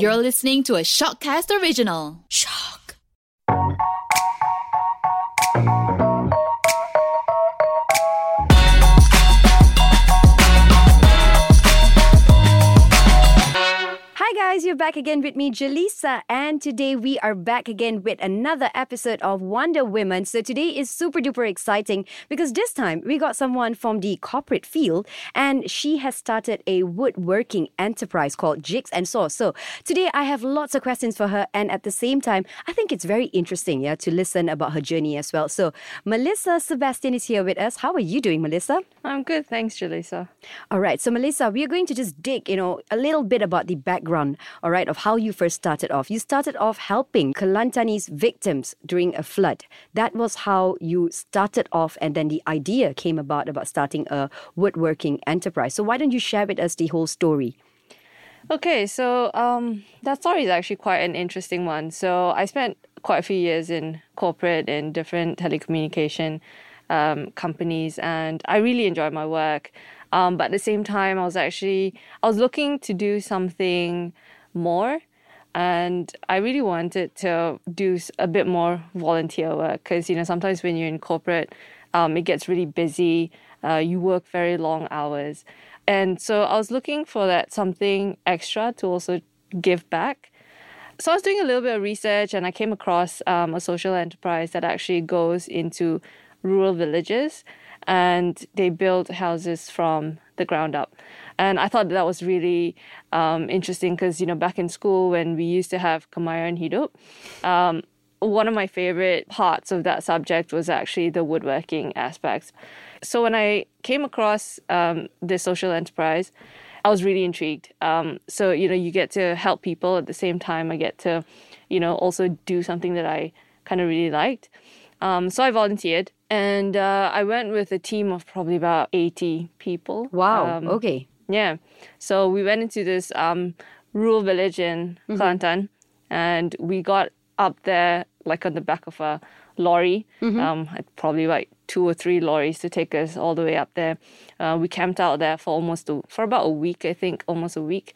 You're listening to a Shockcast original. Shock. Guys, you're back again with me, Jaleesa, and today we are back again with another episode of Wonder Women. So today is super duper exciting because this time we got someone from the corporate field and she has started a woodworking enterprise called Jigs and Saws. So today I have lots of questions for her and at the same time I think it's very interesting yeah to listen about her journey as well. So Melissa Sebastian is here with us. How are you doing, Melissa? I'm good, thanks, Jaleesa. All right, so Melissa, we are going to just dig, you know, a little bit about the background, all right, of how you first started off. You started off helping Kelantanese victims during a flood. That was how you started off, and then the idea came about about starting a woodworking enterprise. So why don't you share with us the whole story? Okay, so um, that story is actually quite an interesting one. So I spent quite a few years in corporate in different telecommunication um, companies, and I really enjoyed my work. Um, but at the same time, I was actually I was looking to do something more, and I really wanted to do a bit more volunteer work because you know sometimes when you're in corporate, um, it gets really busy. Uh, you work very long hours, and so I was looking for that something extra to also give back. So I was doing a little bit of research, and I came across um, a social enterprise that actually goes into rural villages, and they build houses from the ground up. And I thought that was really um, interesting because you know back in school when we used to have Kemahiran Hidup, um, one of my favorite parts of that subject was actually the woodworking aspects. So when I came across um, this social enterprise, I was really intrigued. Um, so you know, you get to help people at the same time. I get to, you know, also do something that I kind of really liked. Um, so I volunteered, and uh, I went with a team of probably about eighty people. Wow. Um, okay. yeah. So we went into this um, rural village in Kelantan and we got up there like on the back of a lorry. Um, had probably like two or three lorries to take us all the way up there. Uh, we camped out there for almost a, for about a week, I think, almost a week.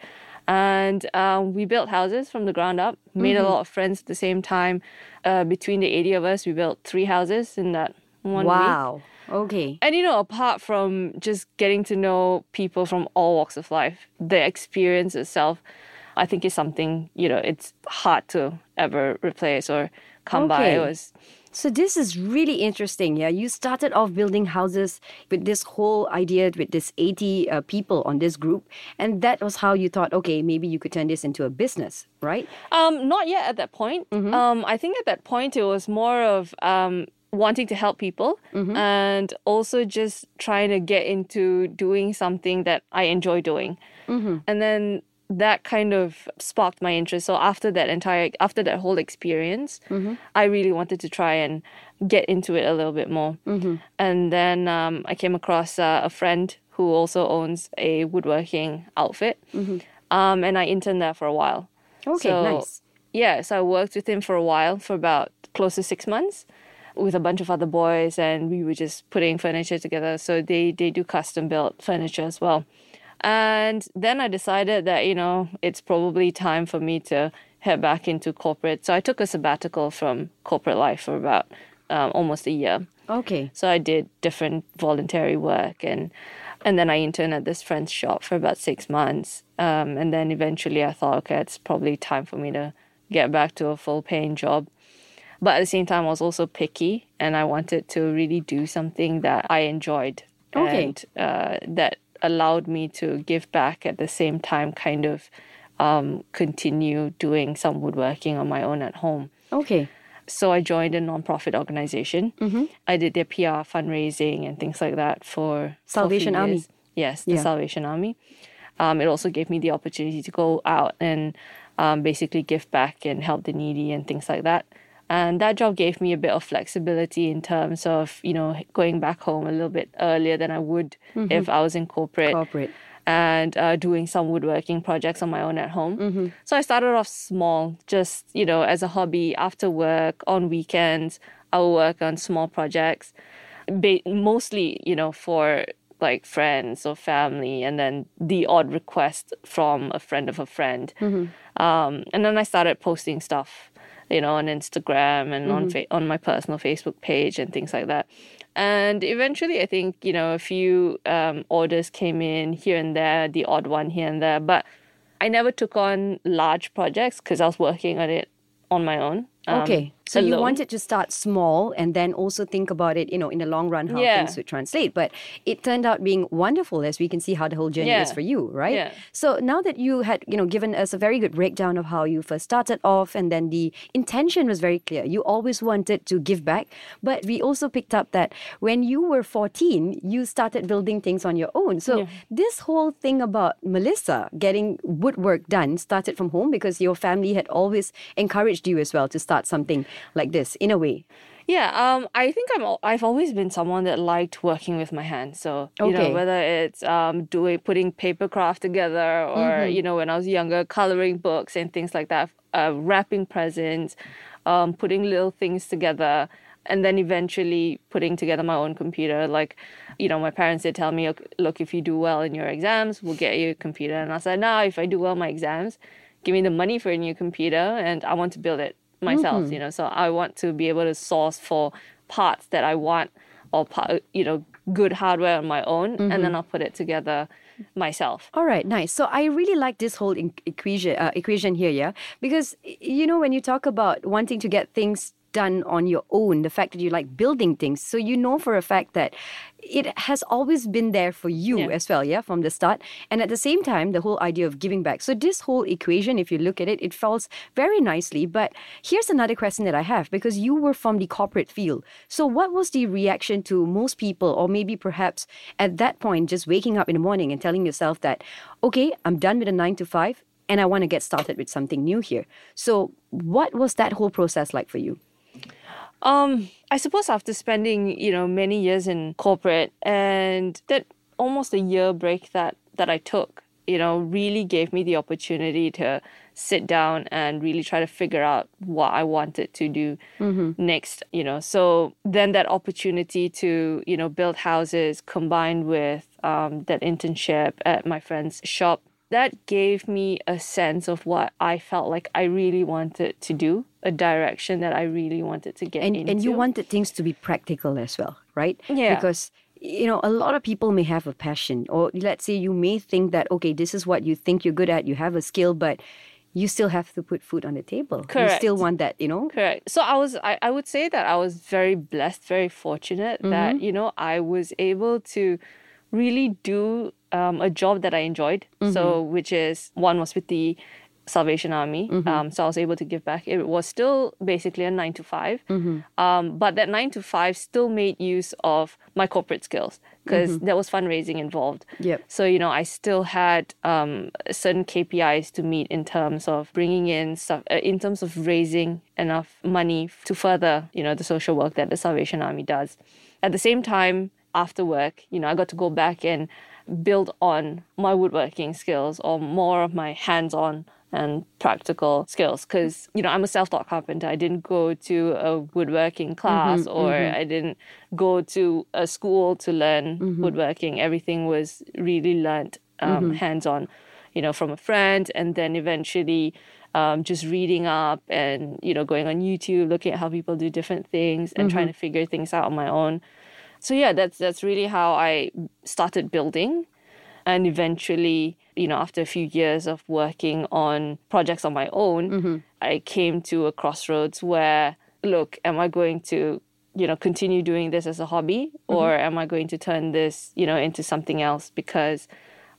And um, we built houses from the ground up, made a lot of friends at the same time. Uh, between the 80 of us, we built three houses in that one week. Wow. Okay. And you know, apart from just getting to know people from all walks of life, the experience itself, I think is something, you know, it's hard to ever replace or come by. It was So this is really interesting. Yeah, you started off building houses with this whole idea with this 80 uh, people on this group, and that was how you thought, okay, maybe you could turn this into a business, right? um not yet at that point. Um I think at that point it was more of um wanting to help people and also just trying to get into doing something that I enjoy doing. And then that kind of sparked my interest. So after that entire after that whole experience, I really wanted to try and get into it a little bit more. And then um, I came across uh, a friend who also owns a woodworking outfit, um, and I interned there for a while. Okay, So, nice. Yeah, so I worked with him for a while, for about close to six months, with a bunch of other boys, and we were just putting furniture together. So they they do custom built furniture as well. And then I decided that you know it's probably time for me to head back into corporate. So I took a sabbatical from corporate life for about um, almost a year. Okay. So I did different voluntary work and and then I interned at this friend's shop for about six months. Um, and then eventually I thought, okay, it's probably time for me to get back to a full paying job. But at the same time, I was also picky and I wanted to really do something that I enjoyed Okay. and uh, that allowed me to give back at the same time, kind of um, continue doing some woodworking on my own at home. Okay. So I joined a nonprofit organization. Mm-hmm. I did their PR fundraising and things like that for for a few Salvation Army. years. Yes, the Yeah. Salvation Army. Um, it also gave me the opportunity to go out and um, basically give back and help the needy and things like that. And that job gave me a bit of flexibility in terms of you know going back home a little bit earlier than I would Mm-hmm. if I was in corporate Corporate. and uh, doing some woodworking projects on my own at home. Mm-hmm. So I started off small, just you know, as a hobby. After work, on weekends, I will work on small projects, ba- mostly you know for like friends or family, and then the odd request from a friend of a friend. Um, and then I started posting stuff, you know, on Instagram and on fa- on my personal Facebook page and things like that. And eventually, I think you know a few um, orders came in here and there, the odd one here and there, but I never took on large projects because I was working on it on my own. um, Okay. So you alone. wanted to start small and then also think about it, you know, in the long run, how Yeah. things would translate. But it turned out being wonderful as we can see how the whole journey is for you, right? Yeah. So now that you had, you know, given us a very good breakdown of how you first started off and then the intention was very clear. You always wanted to give back. But we also picked up that when you were 14, you started building things on your own. So this whole thing about Melissa getting woodwork done started from home because your family had always encouraged you as well to start something like this in a way. Yeah, um, I think I'm. I've always been someone that liked working with my hands. So you Okay. know, whether it's um, doing putting paper craft together, or you know, when I was younger, coloring books and things like that, uh, wrapping presents, um, putting little things together, and then eventually putting together my own computer. Like, you know, my parents did tell me, "Ok, look, if you do well in your exams, we'll get you a computer. And I said, no, if I do well in my exams, give me the money for a new computer, and I want to build it myself. You know, so I want to be able to source for parts that I want or part, you know, good hardware on my own, and then I'll put it together myself. All right, nice. So I really like this whole equation uh, equation here, yeah, because you know when you talk about wanting to get things done on your own, the fact that you like building things, so you know for a fact that it has always been there for you Yeah. as well, yeah, from the start. And at the same time, the whole idea of giving back. So this whole equation, if you look at it, it falls very nicely. But here's another question that I have because you were from the corporate field. So what was the reaction to most people, or maybe perhaps at that point, just waking up in the morning and telling yourself that, okay, I'm done with a nine to five and I want to get started with something new here. So what was that whole process like for you? Um, I suppose after spending, you know, many years in corporate and that almost a year break that that I took, you know, really gave me the opportunity to sit down and really try to figure out what I wanted to do next, you know. So then that opportunity to, you know, build houses combined with um, that internship at my friend's shop that gave me a sense of what I felt like I really wanted to do, a direction that I really wanted to get and into. and you wanted things to be practical as well, right? Yeah. Because you know, a lot of people may have a passion, or let's say you may think that okay, this is what you think you're good at, you have a skill, but you still have to put food on the table. Correct. You still want that, you know. Correct. So I was, I, I would say that I was very blessed, very fortunate that, mm-hmm. you know, I was able to really do um, a job that I enjoyed. So, which is one was with the Salvation Army. Um, so I was able to give back. It was still basically a nine to 5 Um, but that nine to five still made use of my corporate skills because there was fundraising involved. Yep. So, you know, I still had um, certain KPIs to meet in terms of bringing in stuff, uh, in terms of raising enough money to further, you know, the social work that the Salvation Army does. At the same time, after work, you know, I got to go back and build on my woodworking skills or more of my hands on and practical skills. Because you know i'm a self-taught carpenter. I didn't go to a woodworking mm-hmm, class or mm-hmm. i didn't go to a school to learn mm-hmm. woodworking. Everything was really learned um, hands-on you know from a friend and then eventually um, just reading up and you know going on youtube looking at how people do different things and trying to figure things out on my own so yeah that's that's really how i started building. And eventually you know after a few years of working on projects on my own i came to a crossroads where look am i going to you know continue doing this as a hobby? Or am i going to turn this you know into something else? Because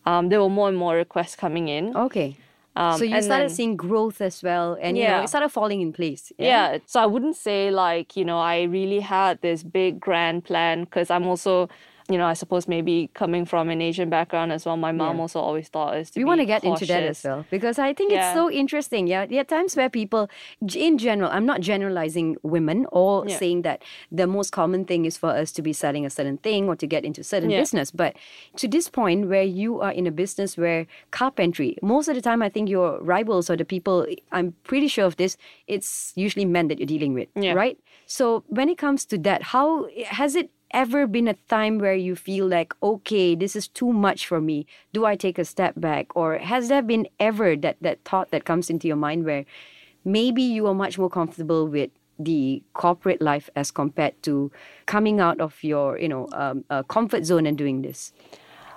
um, there were more and more requests coming in. Okay. Um, so you started then- seeing growth as well, and you know Yeah. it started falling in place. yeah. so i wouldn't say like you know i really had this big grand plan because i'm also you know i suppose maybe coming from an asian background as well my mom Yeah. also always thought us to we want to get into that as well because I think it's so interesting. Yeah, there are times where people, in general, I'm not generalizing women or Yeah. saying that the most common thing is for us to be selling a certain thing or to get into certain Yeah. business. But to this point where you are in a business where carpentry, most of the time, I think your rivals or the people, I'm pretty sure of this, it's usually men that you're dealing with, Yeah. right? So when it comes to that, how has it ever been a time where you feel like, okay, this is too much for me? Do I take a step back? Or has there been ever that, that thought that comes into your mind where maybe you are much more comfortable with the corporate life as compared to coming out of your, you know, um, uh, comfort zone and doing this?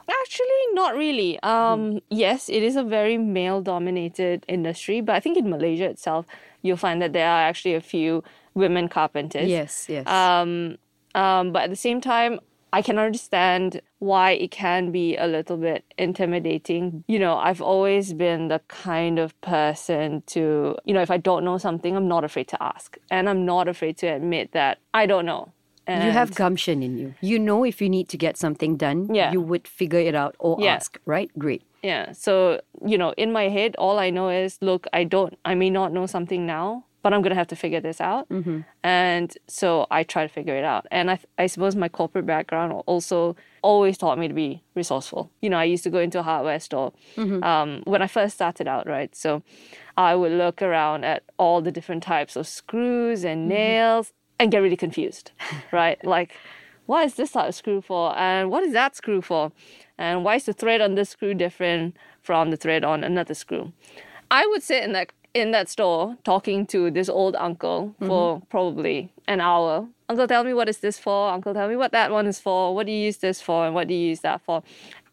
Actually, not really. Um, Yes, it is a very male dominated industry, but I think in Malaysia itself, you'll find that there are actually a few women carpenters. Yes, yes. Um, um, but at the same time, I can understand why it can be a little bit intimidating. You know, I've always been the kind of person to, you know, if I don't know something, I'm not afraid to ask. And I'm not afraid to admit that I don't know. you have gumption in you. You know if you need to get something done, Yeah. you would figure it out or Yeah. ask, right? Great. Yeah. So, you know, in my head, all I know is look, I don't, I may not know something now, but I'm going to have to figure this out. Mm-hmm. And so I try to figure it out. And I, I suppose my corporate background also always taught me to be resourceful. You know, I used to go into a hardware store mm-hmm. um, when I first started out, right? So I would look around at all the different types of screws and mm-hmm. nails and get really confused, right? Like, what is this type of screw for? And what is that screw for? And why is the thread on this screw different from the thread on another screw? I would sit in that in that store talking to this old uncle for probably an hour. Uncle, tell me what is this for? Uncle, tell me what that one is for. What do you use this for? And what do you use that for?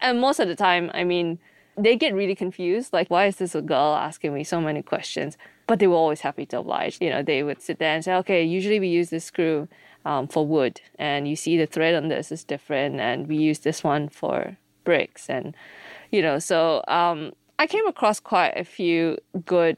And most of the time, I mean, they get really confused. Like, why is this a girl asking me so many questions? But they were always happy to oblige. You know, they would sit there and say, okay, usually we use this screw um, for wood, and you see the thread on this is different, and we use this one for bricks, and you know, so um, I came across quite a few good,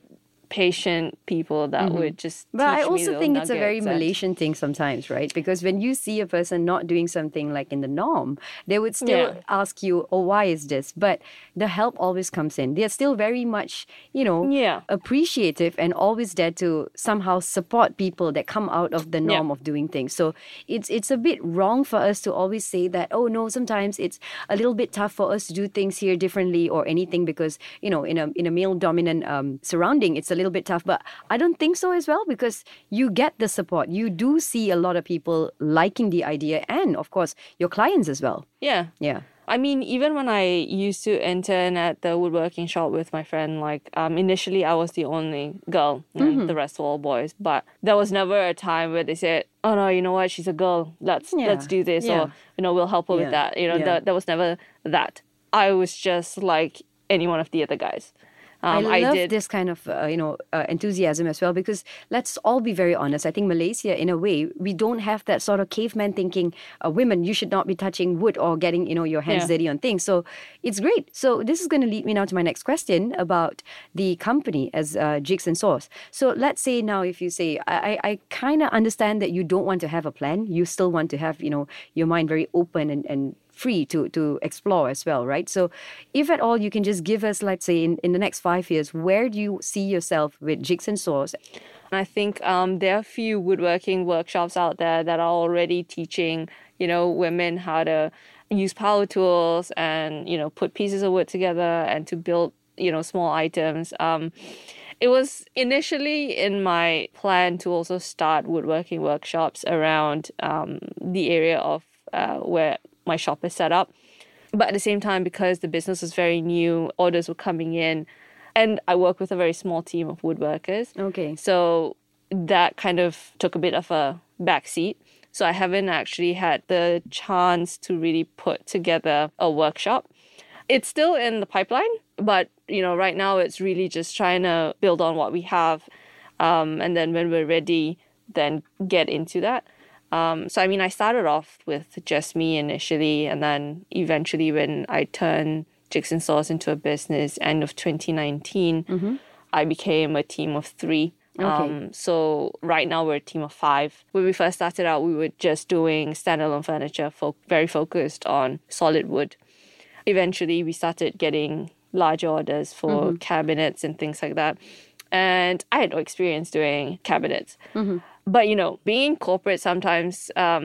patient people that would just. But I also think it's a very and- Malaysian thing sometimes, right? Because when you see a person not doing something like in the norm, they would still Yeah. ask you, "Oh, why is this?" But the help always comes in. They're still very much, you know, Yeah. appreciative and always there to somehow support people that come out of the norm of doing things. So it's it's a bit wrong for us to always say that, "Oh no, sometimes it's a little bit tough for us to do things here differently or anything because you know in a in a male dominant um, surrounding, it's a little bit tough." But I don't think so as well because you get the support. You do see a lot of people liking the idea, and of course your clients as well. Yeah. Yeah. I mean, even when I used to intern at the woodworking shop with my friend, like um, initially I was the only girl, and the rest were all boys. But there was never a time where they said, "Oh no, you know what? She's a girl. Let's Yeah, let's do this," yeah. or you know, we'll help her with that. You know, yeah. there, there was never that. I was just like any one of the other guys. Um, I love did. this kind of uh, you know uh, enthusiasm as well because let's all be very honest. I think Malaysia, in a way, we don't have that sort of caveman thinking. Uh, women, you should not be touching wood or getting you know your hands Yeah. dirty on things. So it's great. So this is going to lead me now to my next question about the company as uh, Jigs and Saws. So let's say now, if you say, I, I, I kind of understand that you don't want to have a plan. You still want to have you know your mind very open and and free to to explore as well, right? So, if at all you can just give us, let's say, in, in the next five years, where do you see yourself with jigs and saws? I think um, there are a few woodworking workshops out there that are already teaching, you know, women how to use power tools and, you know, put pieces of wood together and to build, you know, small items. Um, it was initially in my plan to also start woodworking workshops around um, the area of uh, where my shop is set up. But at the same time, because the business was very new, orders were coming in, and I work with a very small team of woodworkers. Okay. So that kind of took a bit of a backseat. So I haven't actually had the chance to really put together a workshop. It's still in the pipeline, but you know, right now it's really just trying to build on what we have, um, and then when we're ready, then get into that. Um, so I mean, I started off with just me initially, and then eventually, when I turned Jigs and Saws into a business, end of 2019, I became a team of three. Um, so right now we're a team of five. When we first started out, we were just doing standalone furniture, fo- very focused on solid wood. Eventually, we started getting large orders for cabinets and things like that. And I had no experience doing cabinets. But you know, being in corporate sometimes um,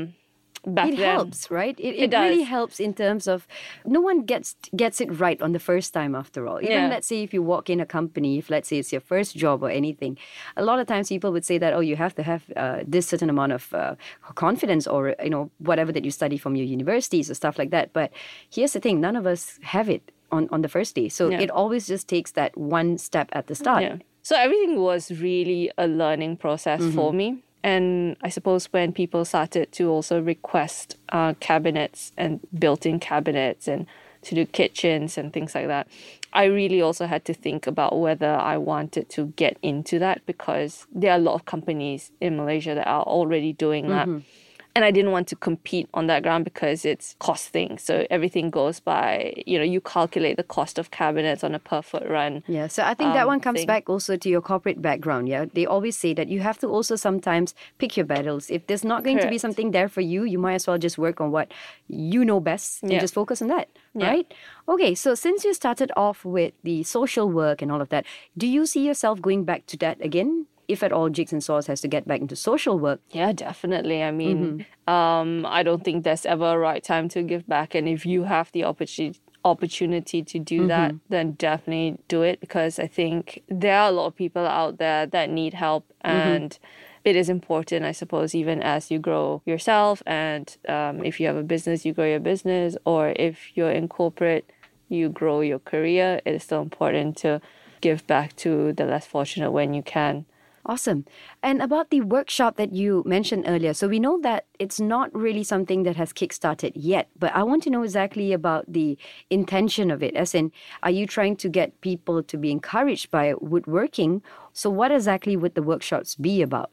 back it then. helps, right? It, It it, really helps in terms of no one gets gets it right on the first time after all. Even Yeah. let's say if you walk in a company, if let's say it's your first job or anything, a lot of times people would say that oh you have to have uh, this certain amount of uh, confidence or you know whatever that you study from your universities or stuff like that. But here's the thing: none of us have it on on the first day, so Yeah. it always just takes that one step at the start. Yeah. So everything was really a learning process for me. And I suppose when people started to also request uh, cabinets and built in cabinets and to do kitchens and things like that, I really also had to think about whether I wanted to get into that because there are a lot of companies in Malaysia that are already doing that. And I didn't want to compete on that ground because it's costing. So everything goes by, you know, you calculate the cost of cabinets on a per foot run. Yeah, so I think that um, one comes thing. back also to your corporate background. Yeah, they always say that you have to also sometimes pick your battles. If there's not going to be something there for you, you might as well just work on what you know best and Yeah. just focus on that, Yeah. right? Okay, so since you started off with the social work and all of that, do you see yourself going back to that again? If at all, Jigs and Saws has to get back into social work. Yeah, definitely. I mean, Mm-hmm. um, I don't think there's ever a right time to give back. And if you have the opportunity opportunity to do that, Mm-hmm. then definitely do it because I think there are a lot of people out there that need help Mm-hmm. and it is important, I suppose, even as you grow yourself and um, if you have a business, you grow your business, or if you're in corporate, you grow your career. It is still important to give back to the less fortunate when you can. Awesome. And about the workshop that you mentioned earlier, so we know that it's not really something that has kickstarted yet, but I want to know exactly about the intention of it. As in, are you trying to get people to be encouraged by woodworking? So, what exactly would the workshops be about?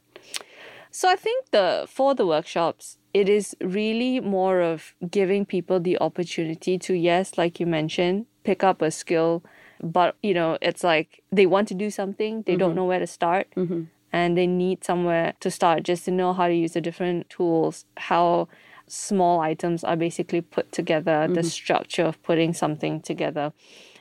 So I think the for the workshops, it is really more of giving people the opportunity to yes, like you mentioned, pick up a skill, but you know, it's like they want to do something, they don't mm-hmm. know where to start, mm-hmm. and they need somewhere to start just to know how to use the different tools, how small items are basically put together, the mm-hmm. structure of putting something together.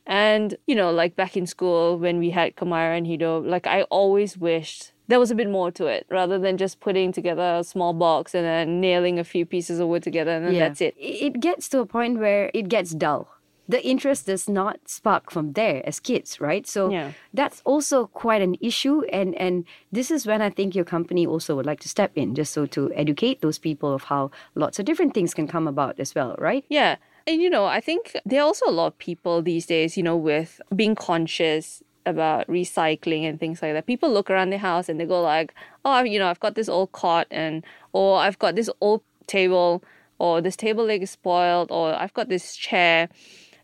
And, you know, like back in school when we had Kemahiran Hidup, like I always wished there was a bit more to it rather than just putting together a small box and then nailing a few pieces of wood together and then that's it. It gets to a point where it gets dull. The interest does not spark from there as kids, right? So Yeah. that's also quite an issue. And, and this is when I think your company also would like to step in, just so to educate those people of how lots of different things can come about as well, right? Yeah. And you know, I think there are also a lot of people these days, you know, with being conscious about recycling and things like that. People look around their house and they go like, "Oh, you know, I've got this old cot and or I've got this old table or this table leg is spoiled or I've got this chair,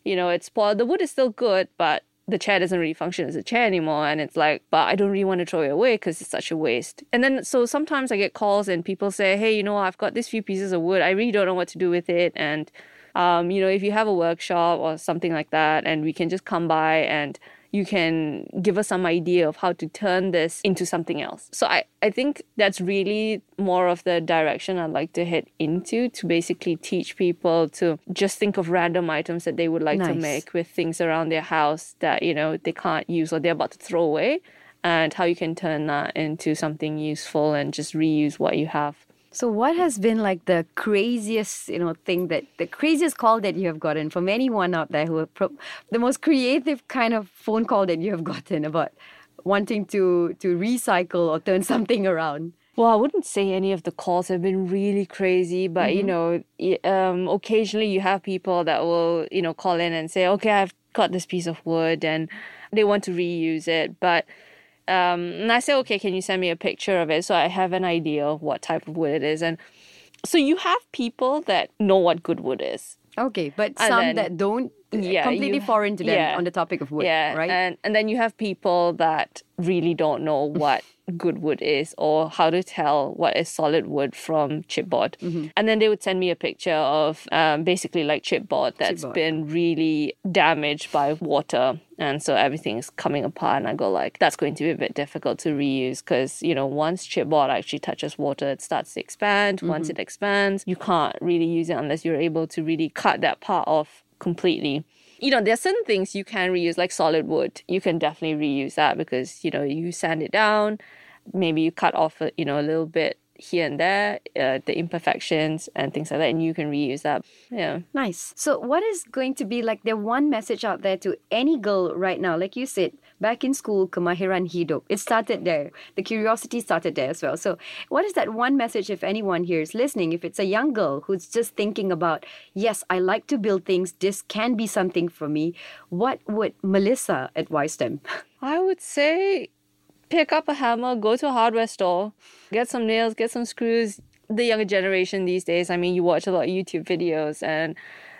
you know, it's spoiled. The wood is still good, but the chair doesn't really function as a chair anymore. And it's like but i don't really want to throw it away because it's such a waste. And then so sometimes i get calls and people say hey you know i've got these few pieces of wood. I really don't know what to do with it. And um, you know if you have a workshop or something like that and we can just come by and you can give us some idea of how to turn this into something else. So i, I think that's really more of the direction i'd like to head into to basically teach people to just think of random items that they would like to make with things around their house that you know they can't use or they're about to throw away and how you can turn that into something useful and just reuse what you have So, what has been like the craziest, you know, thing that the craziest call that you have gotten from anyone out there who have pro- the most creative kind of phone call that you have gotten about wanting to to recycle or turn something around? Well, I wouldn't say any of the calls have been really crazy, but you know, um, occasionally you have people that will, you know, call in and say, "Okay, I've got this piece of wood," and they want to reuse it, but um, and I say, "Okay, can you send me a picture of it so I have an idea of what type of wood it is?" And so you have people that know what good wood is, Okay, but And some then- that don't Yeah, completely you- foreign to them yeah. on the topic of wood, yeah, right? And and then you have people that really don't know what good wood is or how to tell what is solid wood from chipboard. Mm-hmm. And then they would send me a picture of um, basically like chipboard that's Chipboard. been really damaged by water. And so everything is coming apart. And I go like, that's going to be a bit difficult to reuse because, you know, once chipboard actually touches water, it starts to expand. Once Mm-hmm. it expands, you can't really use it unless you're able to really cut that part off completely you know, there's certain things you can reuse, like solid wood. You can definitely reuse that because, you know, you sand it down, maybe you cut off, a, you know, a little bit here and there, uh, the imperfections and things like that, and you can reuse that. Yeah. Nice. So, what is going to be like the one message out there to any girl right now? Like you said, back in school, kemahiran hidup. It started there. The curiosity started there as well. So, what is that one message if anyone here is listening? If it's a young girl who's just thinking about, yes, I like to build things, this can be something for me, what would Melissa advise them? I would say pick up a hammer, go to a hardware store, get some nails, get some screws. The younger generation these days, I mean, you watch a lot of YouTube videos and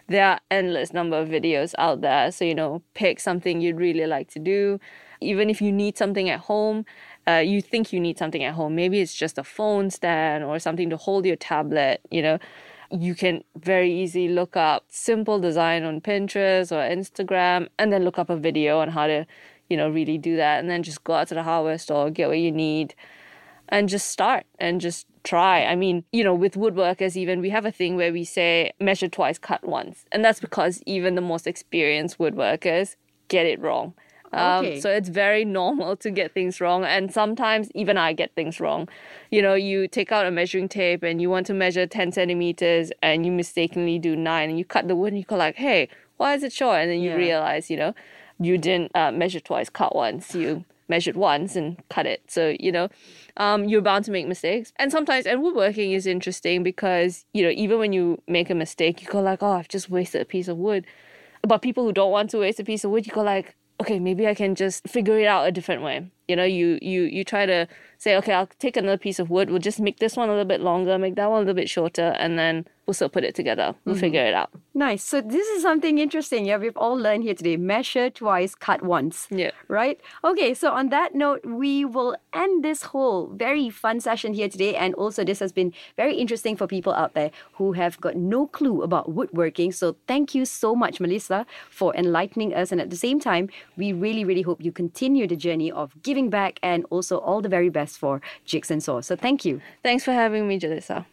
there are endless number of videos out there. So, you know, pick something you'd really like to do. Even if you need something at home, uh, you think you need something at home. Maybe it's just a phone stand or something to hold your tablet, you know. You can very easily look up simple design on Pinterest or Instagram and then look up a video on how to, you know, really do that. And then just go out to the hardware store, get what you need, and just start and just try. I mean, you know, with woodworkers, even we have a thing where we say measure twice, cut once. And that's because even the most experienced woodworkers get it wrong. Um, okay. So it's very normal to get things wrong. And sometimes even I get things wrong. You know, you take out a measuring tape and you want to measure 10 centimeters and you mistakenly do nine and you cut the wood and you go like, hey, why is it short? And then you yeah. realize, you know, you didn't uh, measure twice, cut once. You measured once and cut it. So, you know, um, you're bound to make mistakes. And sometimes, and woodworking is interesting because, you know, even when you make a mistake, you go like, oh, I've just wasted a piece of wood. But people who don't want to waste a piece of wood, you go like, okay, maybe I can just figure it out a different way. You know, you you you try to say, okay, I'll take another piece of wood. We'll just make this one a little bit longer, make that one a little bit shorter, and then we'll still put it together. We'll mm-hmm. figure it out. Nice. So this is something interesting. Yeah, we've all learned here today. Measure twice, cut once. Yeah. Right? Okay, so on that note, we will end this whole very fun session here today. And also this has been very interesting for people out there who have got no clue about woodworking. So thank you so much, Melissa, for enlightening us. And at the same time, we really, really hope you continue the journey of giving back and also all the very best for Jigs and Saws. So thank you. Thanks for having me, Jalissa.